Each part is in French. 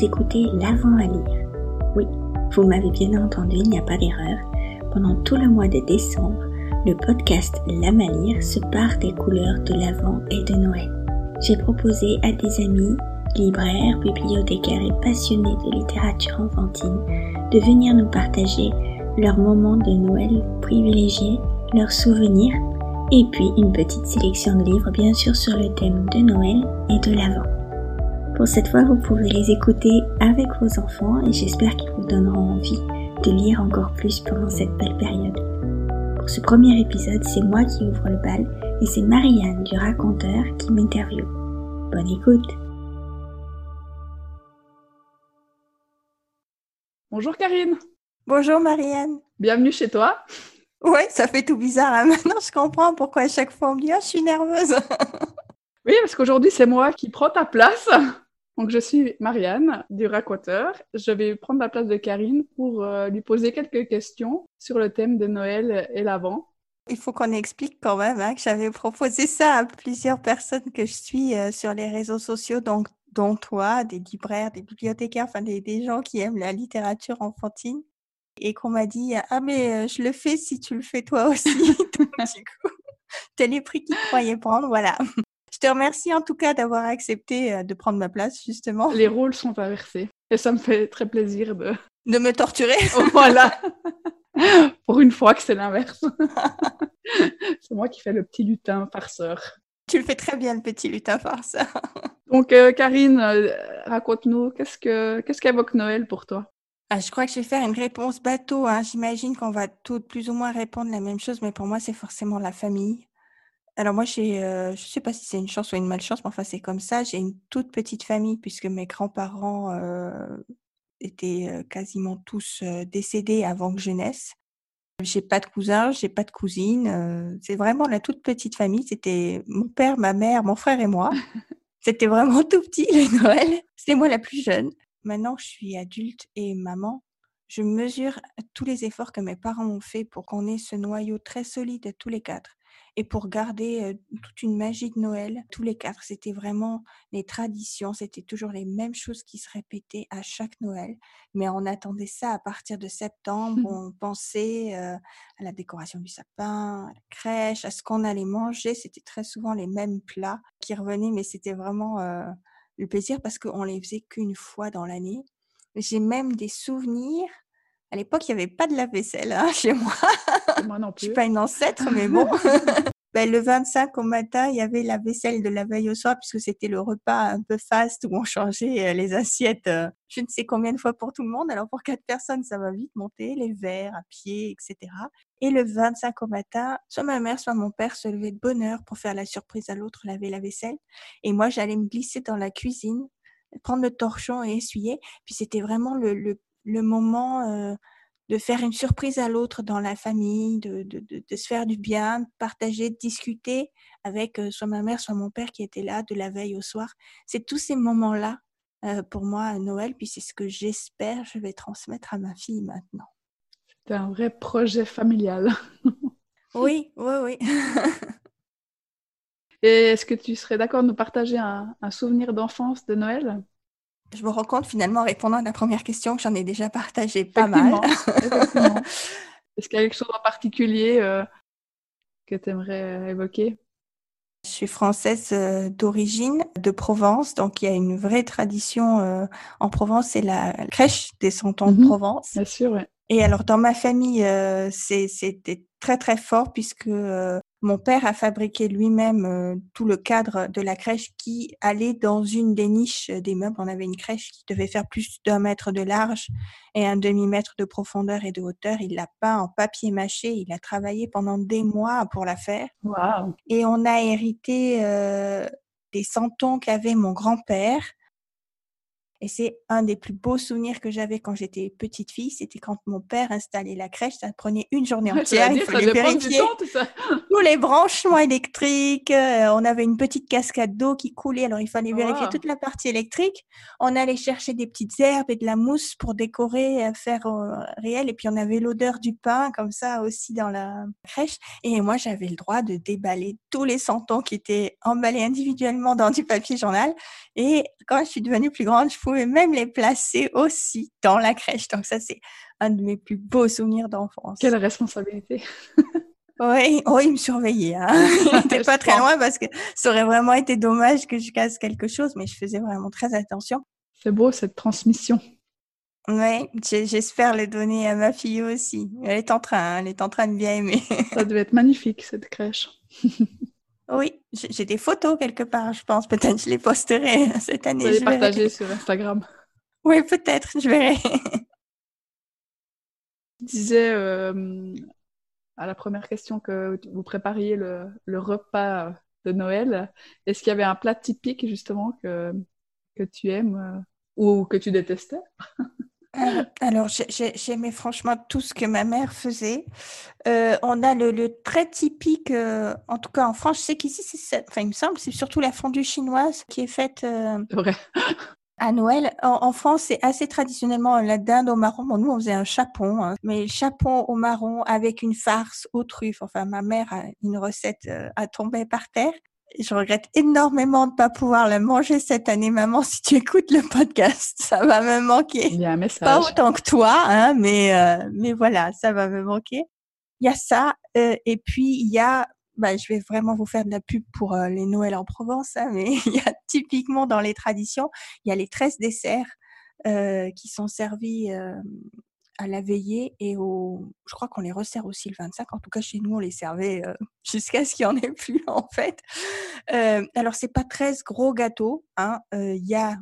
vous écoutez L'Avant à lire. Oui, vous m'avez bien entendu, il n'y a pas d'erreur. Pendant tout le mois de décembre, le podcast L'âme à lire se part des couleurs de l'Avent et de Noël. J'ai proposé à des amis, libraires, bibliothécaires et passionnés de littérature enfantine de venir nous partager leurs moments de Noël privilégiés, leurs souvenirs et puis une petite sélection de livres bien sûr sur le thème de Noël et de l'Avent. Pour cette fois, vous pouvez les écouter avec vos enfants et j'espère qu'ils vous donneront envie de lire encore plus pendant cette belle période. Pour ce premier épisode, c'est moi qui ouvre le bal et c'est Marianne du raconteur qui m'interviewe. Bonne écoute Bonjour Karine Bonjour Marianne Bienvenue chez toi Ouais, ça fait tout bizarre. Hein. Maintenant, je comprends pourquoi à chaque fois on me dit ah, je suis nerveuse. oui, parce qu'aujourd'hui, c'est moi qui prends ta place. Donc, je suis Marianne du Raconteur. Je vais prendre la place de Karine pour euh, lui poser quelques questions sur le thème de Noël et l'Avent. Il faut qu'on explique quand même hein, que j'avais proposé ça à plusieurs personnes que je suis euh, sur les réseaux sociaux, donc dont toi, des libraires, des bibliothécaires, enfin des, gens qui aiment la littérature enfantine et qu'on m'a dit ah mais je le fais si tu le fais toi aussi. du coup, tel les prix qu'ils croyaient prendre, voilà. Je te remercie en tout cas d'avoir accepté de prendre ma place justement. Les rôles sont inversés et ça me fait très plaisir de de me torturer. voilà. Pour une fois que c'est l'inverse. c'est moi qui fais le petit lutin farceur. Tu le fais très bien, le petit lutin farceur. Donc, Karine, raconte-nous, qu'est-ce que qu'est-ce qu'évoque Noël pour toi? Ah, je crois que je vais faire une réponse bateau. Hein. J'imagine qu'on va toutes plus ou moins répondre la même chose, mais pour moi, c'est forcément la famille. Alors moi, j'ai, euh, je ne sais pas si c'est une chance ou une malchance, mais enfin, c'est comme ça. J'ai une toute petite famille puisque mes grands-parents euh, étaient euh, quasiment tous décédés avant que je naisse. J'ai pas de cousins, j'ai pas de cousines. c'est vraiment la toute petite famille. C'était mon père, ma mère, mon frère et moi. C'était vraiment tout petit les Noël. C'était moi la plus jeune. Maintenant que je suis adulte et maman, je mesure tous les efforts que mes parents ont fait pour qu'on ait ce noyau très solide à tous les quatre et pour garder toute une magie de Noël tous les quatre. C'était vraiment les traditions, c'était toujours les mêmes choses qui se répétaient à chaque Noël. Mais on attendait ça à partir de septembre. on pensait à la décoration du sapin, à la crèche, à ce qu'on allait manger. C'était très souvent les mêmes plats qui revenaient, mais c'était vraiment le plaisir parce qu'on les faisait qu'une fois dans l'année. J'ai même des souvenirs. À l'époque, il n'y avait pas de lave-vaisselle hein, chez moi. Moi non plus. Je suis pas une ancêtre, mais bon. ben, le 25 au matin, il y avait la vaisselle de la veille au soir, puisque c'était le repas un peu fast où on changeait les assiettes je ne sais combien de fois pour tout le monde. Alors pour quatre personnes, ça va vite monter, les verres à pied, etc. Et le 25 au matin, soit ma mère, soit mon père se levaient de bonne heure pour faire la surprise à l'autre, laver la vaisselle. Et moi, j'allais me glisser dans la cuisine, prendre le torchon et essuyer. Puis c'était vraiment le, le, le moment de faire une surprise à l'autre dans la famille, de, de, de, se faire du bien, de partager, de discuter avec soit ma mère, soit mon père qui était là de la veille au soir. C'est tous ces moments-là pour moi à Noël, puis c'est ce que j'espère je vais transmettre à ma fille maintenant. C'est un vrai projet familial. oui, oui, oui. Et est-ce que tu serais d'accord de nous partager un, un souvenir d'enfance de Noël? Je me rends compte finalement en répondant à la première question que j'en ai déjà partagé pas mal. Est-ce qu'il y a quelque chose en particulier euh, que tu aimerais euh, évoquer? Je suis française euh, d'origine, de Provence, donc il y a une vraie tradition en Provence, c'est la crèche des cent ans de mmh Provence. Bien sûr, oui. Et alors dans ma famille, c'était très très fort puisque mon père a fabriqué lui-même euh, tout le cadre de la crèche qui allait dans une des niches des meubles. On avait une crèche qui devait faire plus d'un mètre de large et un demi-mètre de profondeur et de hauteur. Il l'a peint en papier mâché. Il a travaillé pendant des mois pour la faire. Wow. Et on a hérité euh, des santons qu'avait mon grand-père. Et c'est un des plus beaux souvenirs que j'avais quand j'étais petite fille. C'était quand mon père installait la crèche. Ça prenait une journée entière. il fallait vérifier tous les branchements électriques. Euh, on avait une petite cascade d'eau qui coulait. Alors, il fallait vérifier toute la partie électrique. On allait chercher des petites herbes et de la mousse pour décorer, euh, faire euh, réel. Et puis, on avait l'odeur du pain comme ça aussi dans la crèche. Et moi, j'avais le droit de déballer tous les santons qui étaient emballés individuellement dans du papier journal. Et quand je suis devenue plus grande, je pouvais même les placer aussi dans la crèche. Donc ça, c'est un de mes plus beaux souvenirs d'enfance. Quelle responsabilité Oui, oh, il me surveillait. Hein. Il n'était pas très loin parce que ça aurait vraiment été dommage que je casse quelque chose, mais je faisais vraiment très attention. C'est beau cette transmission. Oui, j'espère le donner à ma fille aussi. Elle est en train, elle est en train de bien aimer. Ça devait être magnifique cette crèche. Oui, j'ai des photos quelque part, je pense. Peut-être je les posterai cette année. Vous les partager sur Instagram. Oui, peut-être, je verrai. Tu disais euh, à la première question que vous prépariez le, le repas de Noël. Est-ce qu'il y avait un plat typique justement que, que tu aimes euh, ou que tu détestais? euh, alors, j'aimais franchement tout ce que ma mère faisait. Euh, on a le, très typique, euh, en tout cas en France, je sais qu'ici, enfin, il me semble, c'est surtout la fondue chinoise qui est faite à Noël. En, France, c'est assez traditionnellement la dinde au marron. Bon, nous, on faisait un chapon, hein. mais le chapon au marron avec une farce aux truffes. Enfin, ma mère a une recette à tomber par terre je regrette énormément de ne pas pouvoir la manger cette année, maman. Si tu écoutes le podcast, ça va me manquer. Il y a un message. Pas autant que toi, hein, mais euh, mais voilà, ça va me manquer. Il y a ça, euh, et puis il y a, bah, je vais vraiment vous faire de la pub pour euh, les Noëls en Provence, hein, mais il y a typiquement dans les traditions, il y a les 13 desserts qui sont servis à la veillée et au, je crois qu'on les resserre aussi le 25. En tout cas, chez nous, on les servait euh, jusqu'à ce qu'il n'y en ait plus, en fait. Euh, alors, c'est pas 13 gros gâteaux. Hein. Euh, il y a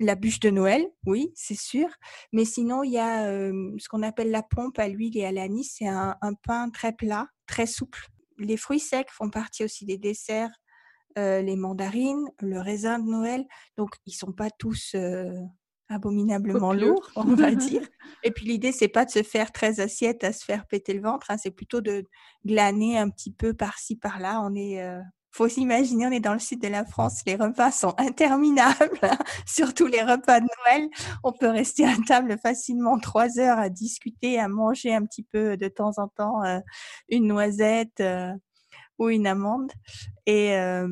la bûche de Noël, oui, c'est sûr. Mais sinon, il y a ce qu'on appelle la pompe à l'huile et à l'anis. C'est un, un, pain très plat, très souple. Les fruits secs font partie aussi des desserts. les mandarines, le raisin de Noël. Donc, ils sont pas tous abominablement lourd, on va dire. Et puis l'idée, c'est pas de se faire 13 assiettes à se faire péter le ventre, hein, c'est plutôt de glaner un petit peu par-ci, par-là. On est, euh... faut s'imaginer, on est dans le sud de la France, les repas sont interminables, hein. surtout les repas de Noël. On peut rester à table facilement trois heures à discuter, à manger un petit peu de temps en temps euh, une noisette euh, ou une amande. Et, euh,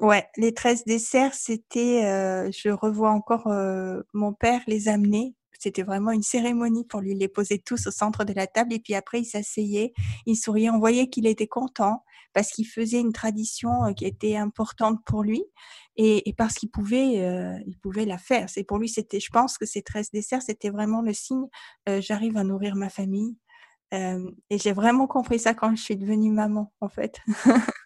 Ouais, les 13 desserts, c'était, euh, je revois encore euh, mon père les amener. C'était vraiment une cérémonie pour lui les poser tous au centre de la table. Et puis après, il s'asseyait, il souriait. On voyait qu'il était content parce qu'il faisait une tradition euh, qui était importante pour lui et, et parce qu'il pouvait, euh, il pouvait la faire. C'est pour lui, c'était, je pense que ces 13 desserts, c'était vraiment le signe. Euh, j'arrive à nourrir ma famille. et j'ai vraiment compris ça quand je suis devenue maman, en fait.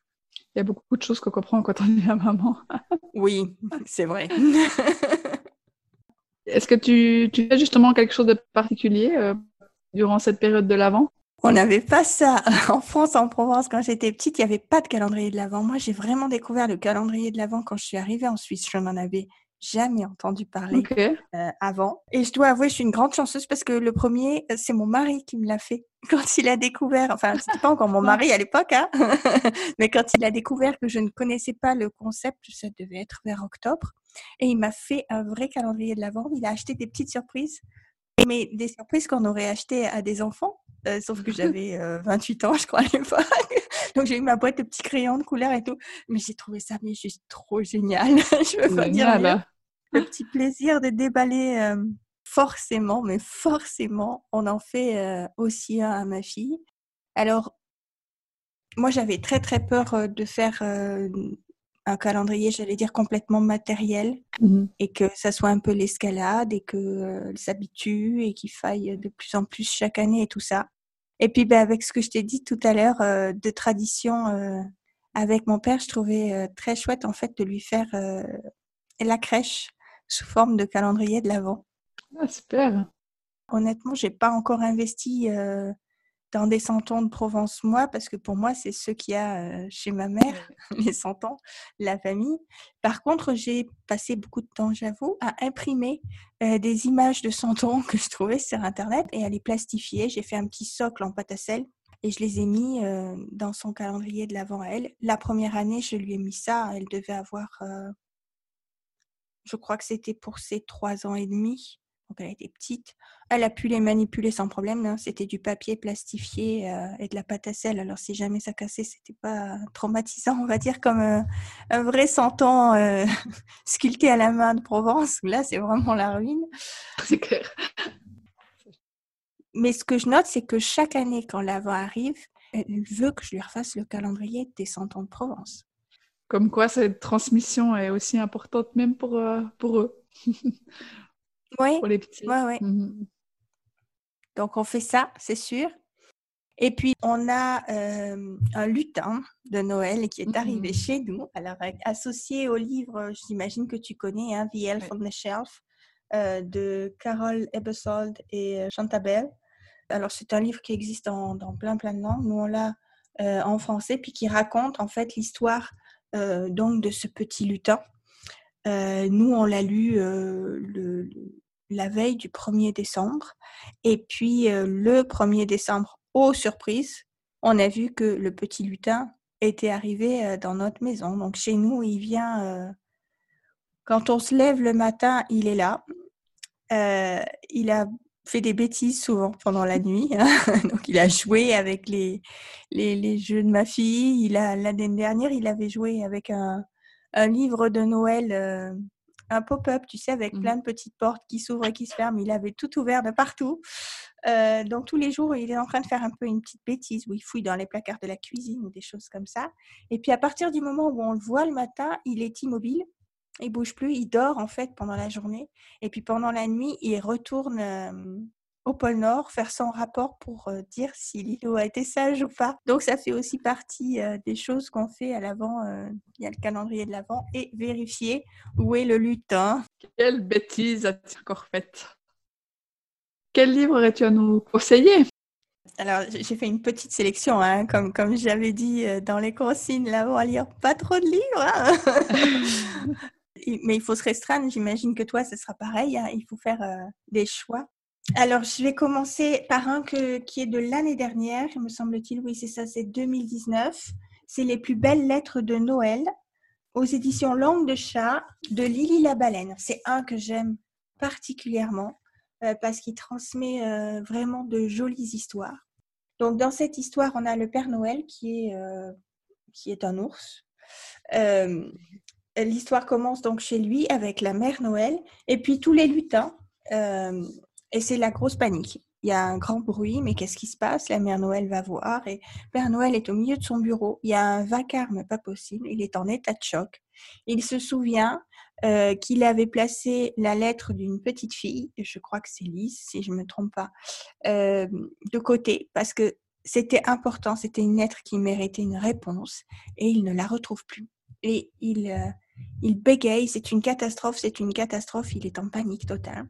Il y a beaucoup de choses qu'on comprend quand on est à maman. oui, c'est vrai. Est-ce que tu, tu, fais justement quelque chose de particulier euh, durant cette période de l'Avent? On n'avait pas ça. En France, en Provence, quand j'étais petite, il n'y avait pas de calendrier de l'Avent. Moi, j'ai vraiment découvert le calendrier de l'Avent quand je suis arrivée en Suisse. Je n'en avais jamais entendu parler euh, avant. Et je dois avouer, je suis une grande chanceuse parce que le premier, euh, c'est mon mari qui me l'a fait. Quand il a découvert, enfin, c'était pas encore mon mari à l'époque, hein, mais quand il a découvert que je ne connaissais pas le concept, ça devait être vers octobre, et il m'a fait un vrai calendrier de l'Avent. Il a acheté des petites surprises, mais des surprises qu'on aurait achetées à des enfants. Euh, sauf que j'avais 28 ans, je crois, à l'époque. Donc j'ai eu ma boîte de petits crayons de couleur et tout. Mais j'ai trouvé ça mais juste trop génial. je veux pas dire le petit plaisir de déballer euh, forcément, mais forcément, on en fait euh, aussi un à ma fille. Alors, moi, j'avais très très peur euh, de faire un calendrier, j'allais dire complètement matériel, mmh et que ça soit un peu l'escalade et que s'habitue et qu'il faille de plus en plus chaque année et tout ça. Et puis, ben, avec ce que je t'ai dit tout à l'heure de tradition avec mon père, je trouvais très chouette en fait de lui faire la crèche sous forme de calendrier de l'Avent. Ah, super. Honnêtement, j'ai pas encore investi euh, dans des santons de Provence, moi, parce que pour moi, c'est ce qu'il y a chez ma mère, les santons, la famille. Par contre, j'ai passé beaucoup de temps, j'avoue, à imprimer des images de santons que je trouvais sur Internet et à les plastifier. J'ai fait un petit socle en pâte à sel et je les ai mis dans son calendrier de l'avant à elle. La première année, je lui ai mis ça. Elle devait avoir, je crois que c'était pour ses trois ans et demi donc elle était petite. Elle a pu les manipuler sans problème. Hein. C'était du papier plastifié euh, et de la pâte à sel. Alors si jamais ça cassait, c'était pas traumatisant, on va dire, comme euh, un vrai santon euh, sculpté à la main de Provence. Là, c'est vraiment la ruine. C'est clair. Mais ce que je note, c'est que chaque année, quand l'avant arrive, elle veut que je lui refasse le calendrier des santons de Provence. Comme quoi, cette transmission est aussi importante même pour, pour eux. Oui. Pour les petits. Mmh Donc, on fait ça, c'est sûr. Et puis, on a un lutin de Noël qui est arrivé mmh. chez nous. Alors, associé au livre, j'imagine que tu connais, hein, The Elf on the Shelf, de Carol Ebersold et Chantabelle. Alors, c'est un livre qui existe dans, dans, plein, plein de langues. Nous, on l'a en français, puis qui raconte en fait l'histoire donc de ce petit lutin. nous, on l'a lu le, la veille du 1er décembre. Et puis le 1er décembre, aux surprises, on a vu que le petit lutin était arrivé dans notre maison. Donc chez nous, il vient... quand on se lève le matin, il est là. il a fait des bêtises souvent pendant la nuit. Hein. Donc, il a joué avec les, les, jeux de ma fille. Il a l'année dernière, il avait joué avec un, un livre de Noël un pop-up, tu sais, avec mmh plein de petites portes qui s'ouvrent et qui se ferment. Il avait tout ouvert de partout. Euh, donc tous les jours, il est en train de faire un peu une petite bêtise où il fouille dans les placards de la cuisine ou des choses comme ça. Et puis à partir du moment où on le voit le matin, il est immobile. Il bouge plus, il dort en fait pendant la journée. Et puis pendant la nuit, il retourne au pôle Nord, faire son rapport pour euh, dire si l'îlot a été sage ou pas. Donc ça fait aussi partie euh, des choses qu'on fait à l'avant. Il y a le calendrier de l'avant et vérifier où est le lutin. Quelle bêtise as-tu encore faite? Quel livre aurais-tu à nous conseiller? Alors, j'ai fait une petite sélection, hein, comme, comme j'avais dit dans les consignes, là, on va lire pas trop de livres. Hein. Mais il faut se restreindre, j'imagine que toi, ce sera pareil. Hein. Il faut faire des choix. Alors, je vais commencer par un que, qui est de l'année dernière, me semble-t-il. Oui, c'est ça, c'est 2019. C'est Les plus belles lettres de Noël aux éditions Langue de chat de Lily la baleine. C'est un que j'aime particulièrement euh, parce qu'il transmet euh, vraiment de jolies histoires. Donc, dans cette histoire, on a le Père Noël qui est, euh, qui est un ours. L'histoire commence donc chez lui avec la mère Noël et puis tous les lutins et c'est la grosse panique. Il y a un grand bruit, mais qu'est-ce qui se passe? La mère Noël va voir et Père Noël est au milieu de son bureau. Il y a un vacarme pas possible. Il est en état de choc. Il se souvient euh, qu'il avait placé la lettre d'une petite fille, je crois que c'est Lise, si je ne me trompe pas, euh, de côté parce que c'était important, c'était une lettre qui méritait une réponse et il ne la retrouve plus. Et il, euh, il bégaye, c'est une catastrophe, c'est une catastrophe, il est en panique totale.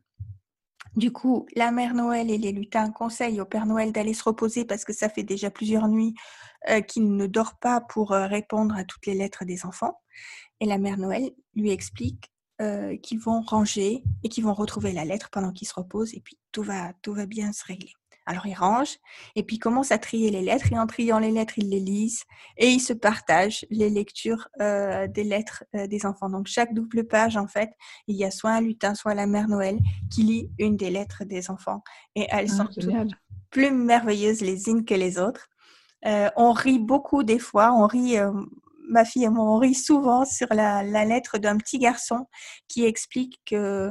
Du coup, la mère Noël et les lutins conseillent au Père Noël d'aller se reposer parce que ça fait déjà plusieurs nuits euh, qu'il ne dort pas pour euh, répondre à toutes les lettres des enfants. Et la mère Noël lui explique euh, qu'ils vont ranger et qu'ils vont retrouver la lettre pendant qu'ils se reposent et puis tout va, tout va bien se régler. Alors ils rangent et puis ils commencent à trier les lettres et en triant les lettres, ils les lisent et ils se partagent les lectures euh, des lettres euh, des enfants. Donc chaque double page, en fait, il y a soit un lutin, soit la mère Noël qui lit une des lettres des enfants et elles ah, sont plus merveilleuses les unes que les autres. Euh, on rit beaucoup des fois, on rit ma fille et moi, on rit souvent sur la, la lettre d'un petit garçon qui explique que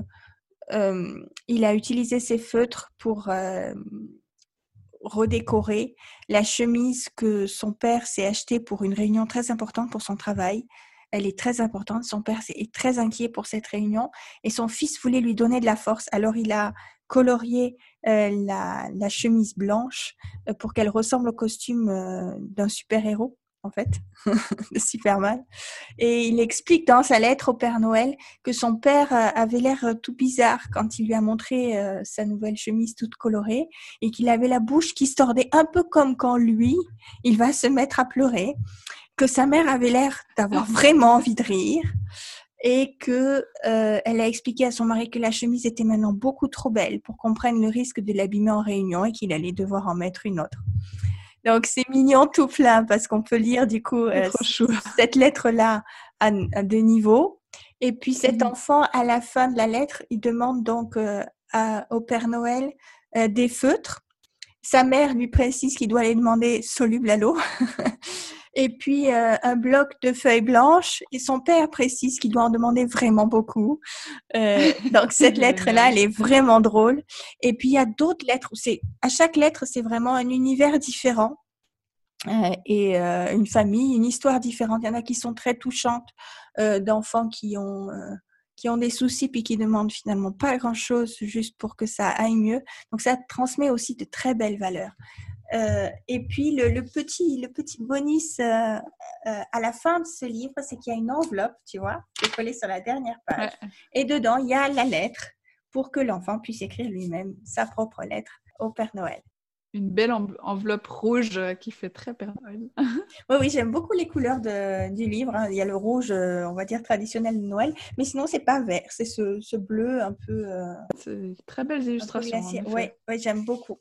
euh, il a utilisé ses feutres pour euh, redécorer la chemise que son père s'est achetée pour une réunion très importante pour son travail. Elle est très importante. Son père est très inquiet pour cette réunion et son fils voulait lui donner de la force. Alors il a colorié euh, la, chemise blanche pour qu'elle ressemble au costume d'un super-héros. En fait, de Superman. Et il explique dans sa lettre au Père Noël que son père euh, avait l'air euh, tout bizarre quand il lui a montré euh, sa nouvelle chemise toute colorée et qu'il avait la bouche qui se tordait un peu comme quand lui, il va se mettre à pleurer, que sa mère avait l'air d'avoir vraiment envie de rire et que elle a expliqué à son mari que la chemise était maintenant beaucoup trop belle pour qu'on prenne le risque de l'abîmer en réunion et qu'il allait devoir en mettre une autre. Donc c'est mignon tout plein parce qu'on peut lire du coup euh, cette lettre-là à, deux niveaux. Et puis cet mhm. enfant, à la fin de la lettre, il demande donc euh, au Père Noël euh, des feutres. Sa mère lui précise qu'il doit les demander solubles à l'eau. et puis euh, un bloc de feuilles blanches. Et son père précise qu'il doit en demander vraiment beaucoup. Euh, donc cette lettre-là, elle est vraiment drôle. Et puis il y a d'autres lettres où c'est à chaque lettre, c'est vraiment un univers différent. Euh, et une famille, une histoire différente. Il y en a qui sont très touchantes, d'enfants qui ont qui ont des soucis puis qui demandent finalement pas grand chose juste pour que ça aille mieux. Donc ça transmet aussi de très belles valeurs. Euh, et puis le, petit, le petit bonus euh, euh, à la fin de ce livre, c'est qu'il y a une enveloppe, tu vois, qui est collée sur la dernière page. Et dedans, il y a la lettre pour que l'enfant puisse écrire lui-même sa propre lettre au Père Noël. Une belle enveloppe rouge qui fait très Père Noël. oui, oui, j'aime beaucoup les couleurs du livre. Hein. Il y a le rouge, on va dire traditionnel de Noël, mais sinon c'est pas vert, c'est ce, bleu un peu. c'est très belles illustrations. Oui, ouais, j'aime beaucoup.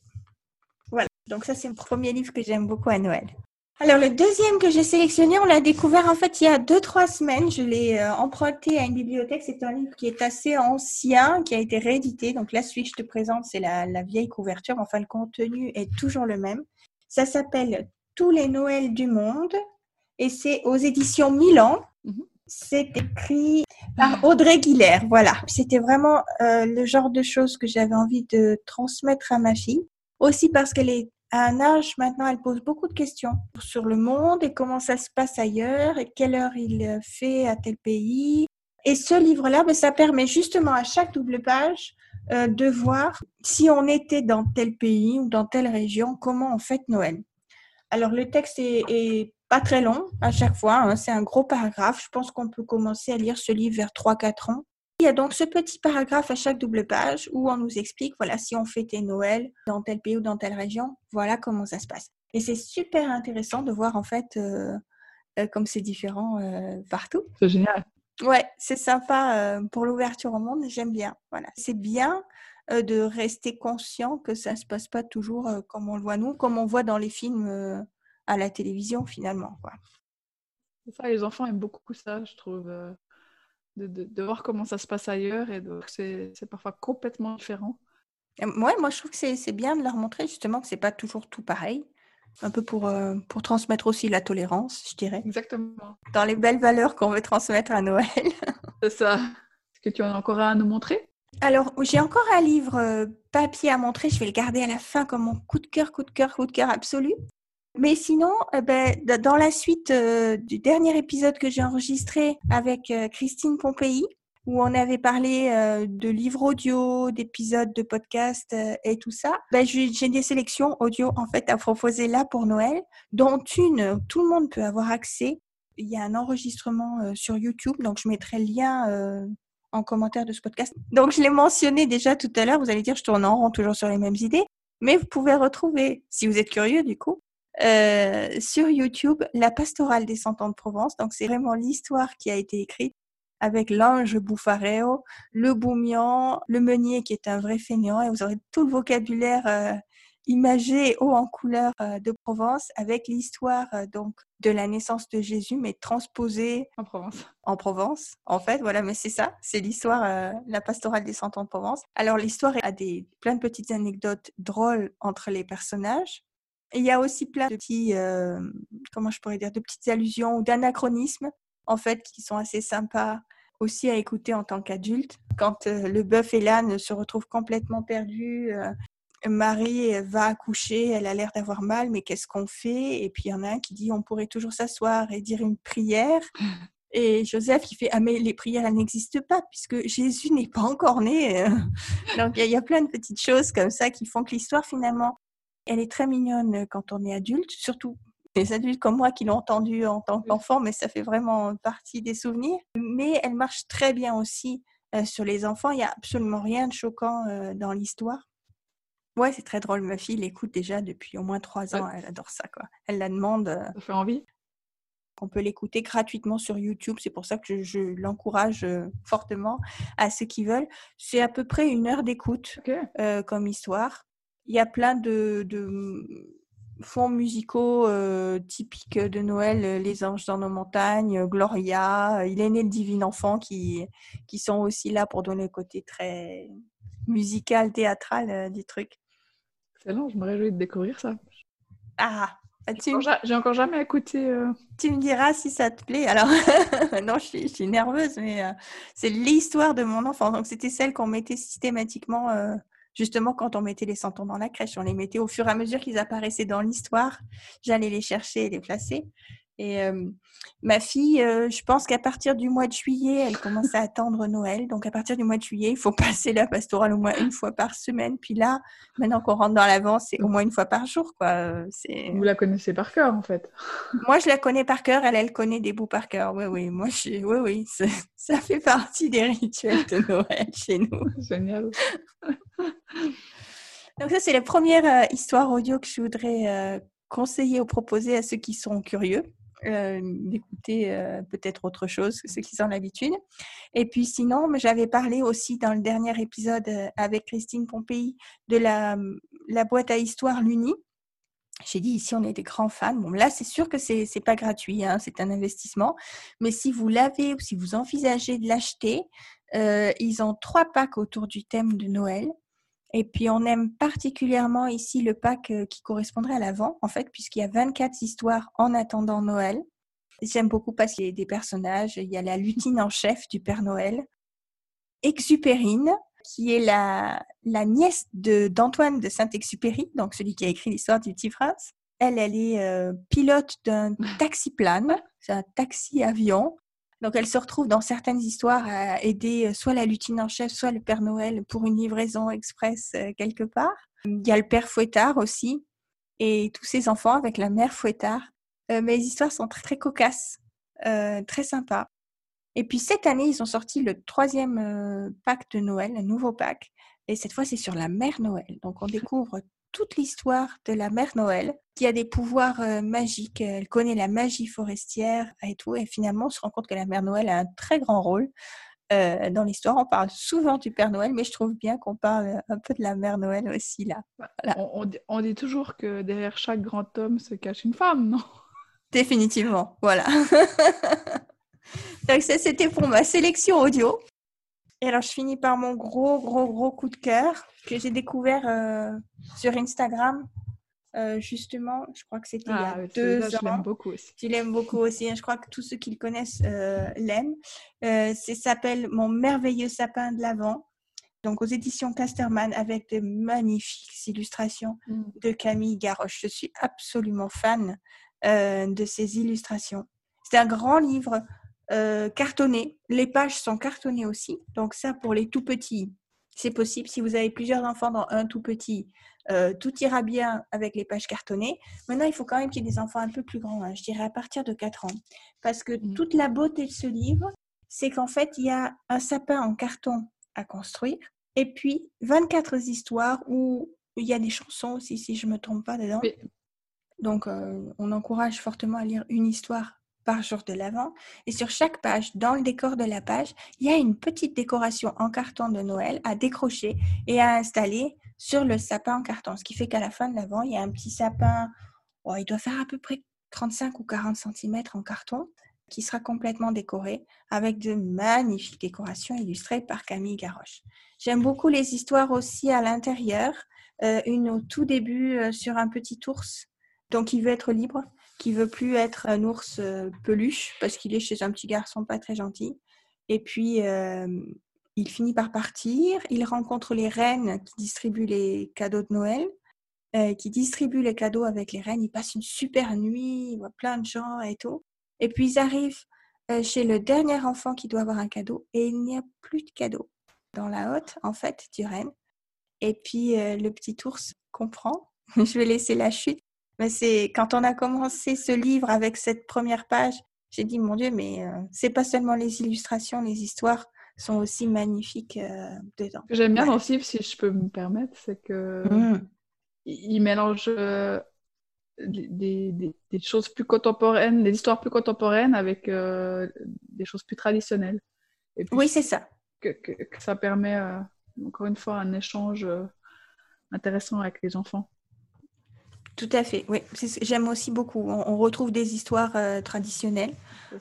Donc ça, c'est le premier livre que j'aime beaucoup à Noël. Alors le deuxième que j'ai sélectionné, on l'a découvert en fait il y a deux trois semaines. Je l'ai euh, emprunté à une bibliothèque. C'est un livre qui est assez ancien, qui a été réédité. Donc là, celui que je te présente, c'est la, vieille couverture. Enfin, le contenu est toujours le même. Ça s'appelle Tous les Noëls du monde et c'est aux éditions Milan. Mhm. C'est écrit par Audrey Guiller. Voilà, c'était vraiment euh, le genre de choses que j'avais envie de transmettre à ma fille. Aussi parce qu'elle est à un âge maintenant, elle pose beaucoup de questions sur le monde et comment ça se passe ailleurs et quelle heure il fait à tel pays. Et ce livre-là, ben, ça permet justement à chaque double page euh, de voir si on était dans tel pays ou dans telle région, comment on fête Noël. Alors le texte est, pas très long à chaque fois, hein. c'est un gros paragraphe. Je pense qu'on peut commencer à lire ce livre vers 3-4 ans. Il y a donc ce petit paragraphe à chaque double page où on nous explique, voilà, si on fêtait Noël dans tel pays ou dans telle région, voilà comment ça se passe. Et c'est super intéressant de voir en fait euh, euh, comme c'est différent euh, partout. C'est génial. Ouais, c'est sympa pour l'ouverture au monde, j'aime bien. Voilà, c'est bien de rester conscient que ça se passe pas toujours comme on le voit nous, comme on voit dans les films à la télévision finalement. Quoi. Ça, les enfants aiment beaucoup ça, je trouve de, de, voir comment ça se passe ailleurs et de c'est parfois complètement différent. Ouais, moi je trouve que c'est bien de leur montrer justement que c'est pas toujours tout pareil. Un peu pour, euh, pour transmettre aussi la tolérance, je dirais. Exactement. Dans les belles valeurs qu'on veut transmettre à Noël. c'est ça. Est-ce que tu en as encore un à nous montrer? Alors, j'ai encore un livre euh, papier à montrer. Je vais le garder à la fin comme mon coup de cœur, coup de cœur, coup de cœur absolu. Mais sinon, eh ben, dans la suite euh, du dernier épisode que j'ai enregistré avec euh, Christine Pompéi, où on avait parlé euh, de livres audio, d'épisodes de podcast et tout ça, ben, j'ai des sélections audio en fait à proposer là pour Noël, dont une tout le monde peut avoir accès. Il y a un enregistrement sur YouTube, donc je mettrai le lien en commentaire de ce podcast. Donc je l'ai mentionné déjà tout à l'heure, vous allez dire je tourne en rond toujours sur les mêmes idées, mais vous pouvez retrouver, si vous êtes curieux du coup, euh, sur YouTube La pastorale des cent ans de Provence. Donc, c'est vraiment l'histoire qui a été écrite avec l'ange Bouffareo, le boumian, le meunier qui est un vrai fainéant et vous aurez tout le vocabulaire euh, imagé haut en couleur euh, de Provence avec l'histoire donc de la naissance de Jésus mais transposée en Provence. En Provence, en fait, voilà, mais c'est ça, c'est l'histoire, la pastorale des cent ans de Provence. Alors l'histoire a des plein de petites anecdotes drôles entre les personnages il y a aussi plein de petits, euh, comment je pourrais dire, de petites allusions ou d'anachronismes, en fait, qui sont assez sympas aussi à écouter en tant qu'adulte. Quand euh, le bœuf et l'âne se retrouvent complètement perdus, euh, Marie va accoucher, elle a l'air d'avoir mal, mais qu'est-ce qu'on fait? Et puis il y en a un qui dit on pourrait toujours s'asseoir et dire une prière. Et Joseph qui fait ah mais les prières elles n'existent pas puisque Jésus n'est pas encore né. Donc il y, a plein de petites choses comme ça qui font que l'histoire finalement elle est très mignonne quand on est adulte, surtout les adultes comme moi qui l'ont entendu en tant qu'enfant, mais ça fait vraiment partie des souvenirs. Mais elle marche très bien aussi euh, sur les enfants. Il n'y a absolument rien de choquant euh, dans l'histoire. Ouais, c'est très drôle. Ma fille l'écoute déjà depuis au moins trois ans. Elle adore ça, quoi. Elle la demande. Euh, ça fait envie. On peut l'écouter gratuitement sur YouTube. C'est pour ça que je, l'encourage fortement à ceux qui veulent. C'est à peu près une heure d'écoute comme histoire. Il y a plein de fonds musicaux euh, typiques de Noël, euh, Les Anges dans nos montagnes, euh, Gloria, Il est né le divin enfant, qui, qui sont aussi là pour donner le côté très musical, théâtral du truc. Excellent, je me réjouis de découvrir ça. Ah, j'ai encore jamais écouté. Tu me diras si ça te plaît. Alors, non, je suis, je suis, nerveuse, mais c'est l'histoire de mon enfant. Donc, c'était celle qu'on mettait systématiquement justement quand on mettait les santons dans la crèche, on les mettait au fur et à mesure qu'ils apparaissaient dans l'histoire. J'allais les chercher et les placer. Et euh, ma fille, euh, je pense qu'à partir du mois de juillet, elle commence à attendre Noël. Donc à partir du mois de juillet, il faut passer la pastorale au moins une fois par semaine. Puis là, maintenant qu'on rentre dans l'avant, c'est au moins une fois par jour. Quoi. Vous la connaissez par cœur, en fait. Moi, je la connais par cœur. Elle, elle connaît des bouts par cœur. Oui, oui. Moi, je... oui, oui. Ça fait partie des rituels de Noël chez nous. Génial. Donc ça, c'est la première euh, histoire audio que je voudrais conseiller ou proposer à ceux qui sont curieux. Euh, d'écouter euh, peut-être autre chose ceux qui ont l'habitude. Et puis sinon, j'avais parlé aussi dans le dernier épisode euh, avec Christine Pompéi de la, la boîte à histoire Luni. J'ai dit ici, on est des grands fans. Bon, là, c'est sûr que c'est n'est pas gratuit, hein, c'est un investissement. Mais si vous l'avez ou si vous envisagez de l'acheter, ils ont trois packs autour du thème de Noël. Et puis, on aime particulièrement ici le pack euh, qui correspondrait à l'avant, en fait, puisqu'il y a 24 histoires en attendant Noël. J'aime beaucoup parce qu'il y a des personnages. Il y a la lutine en chef du Père Noël. Exupérine, qui est la, la nièce d'Antoine de, Saint-Exupéry, donc celui qui a écrit l'histoire du Petit Prince. Elle, elle est euh, pilote d'un taxi-plane, c'est un taxi-avion. Donc, elle se retrouve dans certaines histoires à aider euh, soit la lutine en chef, soit le Père Noël pour une livraison express euh, quelque part. Il y a le Père Fouettard aussi et tous ses enfants avec la mère Fouettard. Euh, mais les histoires sont très, très cocasses, très sympas. Et puis cette année, ils ont sorti le troisième pack de Noël, un nouveau pack. Et cette fois, c'est sur la mère Noël. Donc, on découvre toute l'histoire de la mère Noël, qui a des pouvoirs euh, magiques. Elle connaît la magie forestière et tout. Et finalement, on se rend compte que la mère Noël a un très grand rôle euh, dans l'histoire. On parle souvent du Père Noël, mais je trouve bien qu'on parle un peu de la mère Noël aussi là. On, dit toujours que derrière chaque grand homme se cache une femme, non? Définitivement, voilà. Donc ça, c'était pour ma sélection audio. Et alors, je finis par mon gros, gros, gros coup de cœur que j'ai découvert euh, sur Instagram. Euh, justement, je crois que c'était il y a ah, deux ans. Je l'aime beaucoup aussi. Je l'aime beaucoup aussi. Hein. Je crois que tous ceux qui le connaissent euh, l'aiment. ça s'appelle Mon merveilleux sapin de l'Avent. Donc aux éditions Casterman avec de magnifiques illustrations mm. de Camille Garoche. Je suis absolument fan de ces illustrations. C'est un grand livre euh, cartonné. Les pages sont cartonnées aussi. Donc ça, pour les tout petits, c'est possible. Si vous avez plusieurs enfants dans un tout petit, euh, tout ira bien avec les pages cartonnées. Maintenant, il faut quand même qu'il y ait des enfants un peu plus grands, hein. je dirais à partir de 4 ans. Parce que mmh. toute la beauté de ce livre, c'est qu'en fait, il y a un sapin en carton à construire et puis 24 histoires où il y a des chansons aussi, si je ne me trompe pas dedans. Donc, euh, on encourage fortement à lire une histoire par jour de l'Avent. Et sur chaque page, dans le décor de la page, il y a une petite décoration en carton de Noël à décrocher et à installer sur le sapin en carton. Ce qui fait qu'à la fin de l'Avent, il y a un petit sapin, oh, il doit faire à peu près 35 ou 40 cm en carton, qui sera complètement décoré avec de magnifiques décorations illustrées par Camille Garoche. J'aime beaucoup les histoires aussi à l'intérieur. Euh, une au tout début euh, sur un petit ours, donc il veut être libre qui veut plus être un ours euh, peluche parce qu'il est chez un petit garçon pas très gentil. Et puis, euh, il finit par partir. Il rencontre les reines qui distribuent les cadeaux de Noël, euh, qui distribuent les cadeaux avec les reines. Il passe une super nuit, il voit plein de gens et tout. Et puis, ils arrivent chez le dernier enfant qui doit avoir un cadeau et il n'y a plus de cadeau dans la hotte, en fait, du reine. Et puis, le petit ours comprend. Je vais laisser la chute Mais c'est quand on a commencé ce livre avec cette première page, j'ai dit mon Dieu, mais euh, c'est pas seulement les illustrations, les histoires sont aussi magnifiques euh, dedans. Ce que j'aime bien dans ce livre, si je peux me permettre, c'est que Mmh. il mélange euh, des, des- des choses plus contemporaines, des histoires plus contemporaines avec euh, des choses plus traditionnelles. Et puis Oui, c'est ça. que, que, que ça permet, encore une fois, un échange intéressant avec les enfants. Tout à fait. Oui, j'aime aussi beaucoup. On, on retrouve des histoires euh, traditionnelles,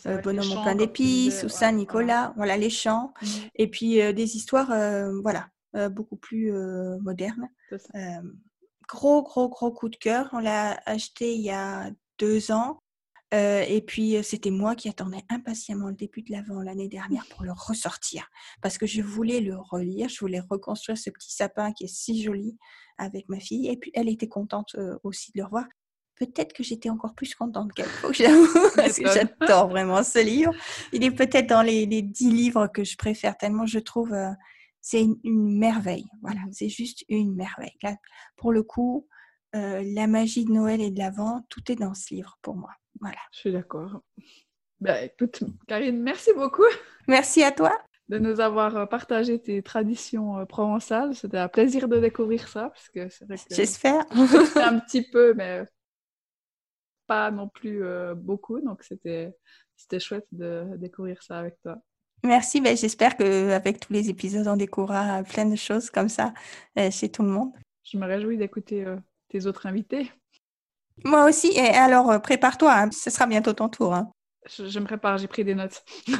euh, Bonhomme au pain d'épices ou ouais, Saint-Nicolas, voilà. les chants. Mhm, et puis euh, des histoires, euh, voilà, euh, beaucoup plus euh, modernes. gros, gros, gros coup de cœur. On l'a acheté il y a deux ans. Euh, et puis, euh, c'était moi qui attendais impatiemment le début de l'Avent l'année dernière pour le ressortir. Parce que je voulais le relire, je voulais reconstruire ce petit sapin qui est si joli avec ma fille. Et puis, elle était contente euh, aussi de le revoir. Peut-être que j'étais encore plus contente qu'elle, faut que j'avoue, parce que j'adore vraiment ce livre. Il est peut-être dans les, les dix livres que je préfère, tellement je trouve euh, c'est une, une merveille. Voilà, c'est juste une merveille. Là, pour le coup, euh, la magie de Noël et de l'Avent, tout est dans ce livre pour moi. Voilà. Je suis d'accord. Ben, écoute, Karine, merci beaucoup Merci à toi. de nous avoir euh, partagé tes traditions euh, provençales. C'était un plaisir de découvrir ça, parce que c'est vrai que J'espère. un petit peu, mais pas non plus euh, beaucoup. Donc, c'était c'était chouette de découvrir ça avec toi. Merci. Ben, J'espère qu'avec tous les épisodes, on découvrira plein de choses comme ça euh, chez tout le monde. Je me réjouis d'écouter euh, tes autres invités. Moi aussi. Et alors, euh, prépare-toi. hein, ce sera bientôt ton tour. hein. Je, je me prépare, j'ai pris des notes.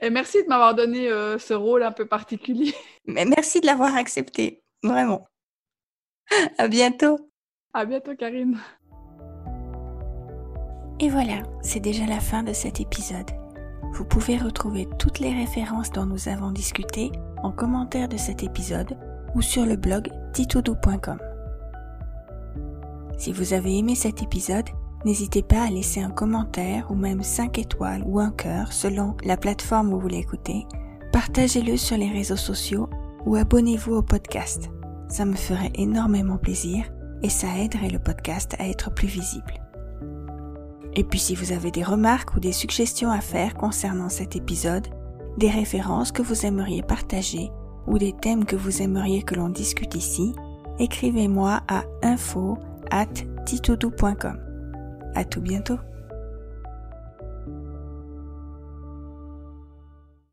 Et merci de m'avoir donné euh, ce rôle un peu particulier. Mais merci de l'avoir accepté. Vraiment. À bientôt. À bientôt, Karine. Et voilà, c'est déjà la fin de cet épisode. Vous pouvez retrouver toutes les références dont nous avons discuté en commentaire de cet épisode ou sur le blog titoudou.com. Si vous avez aimé cet épisode, n'hésitez pas à laisser un commentaire ou même 5 étoiles ou un cœur selon la plateforme où vous l'écoutez. Partagez-le sur les réseaux sociaux ou abonnez-vous au podcast. Ça me ferait énormément plaisir et ça aiderait le podcast à être plus visible. Et puis si vous avez des remarques ou des suggestions à faire concernant cet épisode, des références que vous aimeriez partager ou des thèmes que vous aimeriez que l'on discute ici, écrivez-moi à info at titoudou.com. À tout bientôt.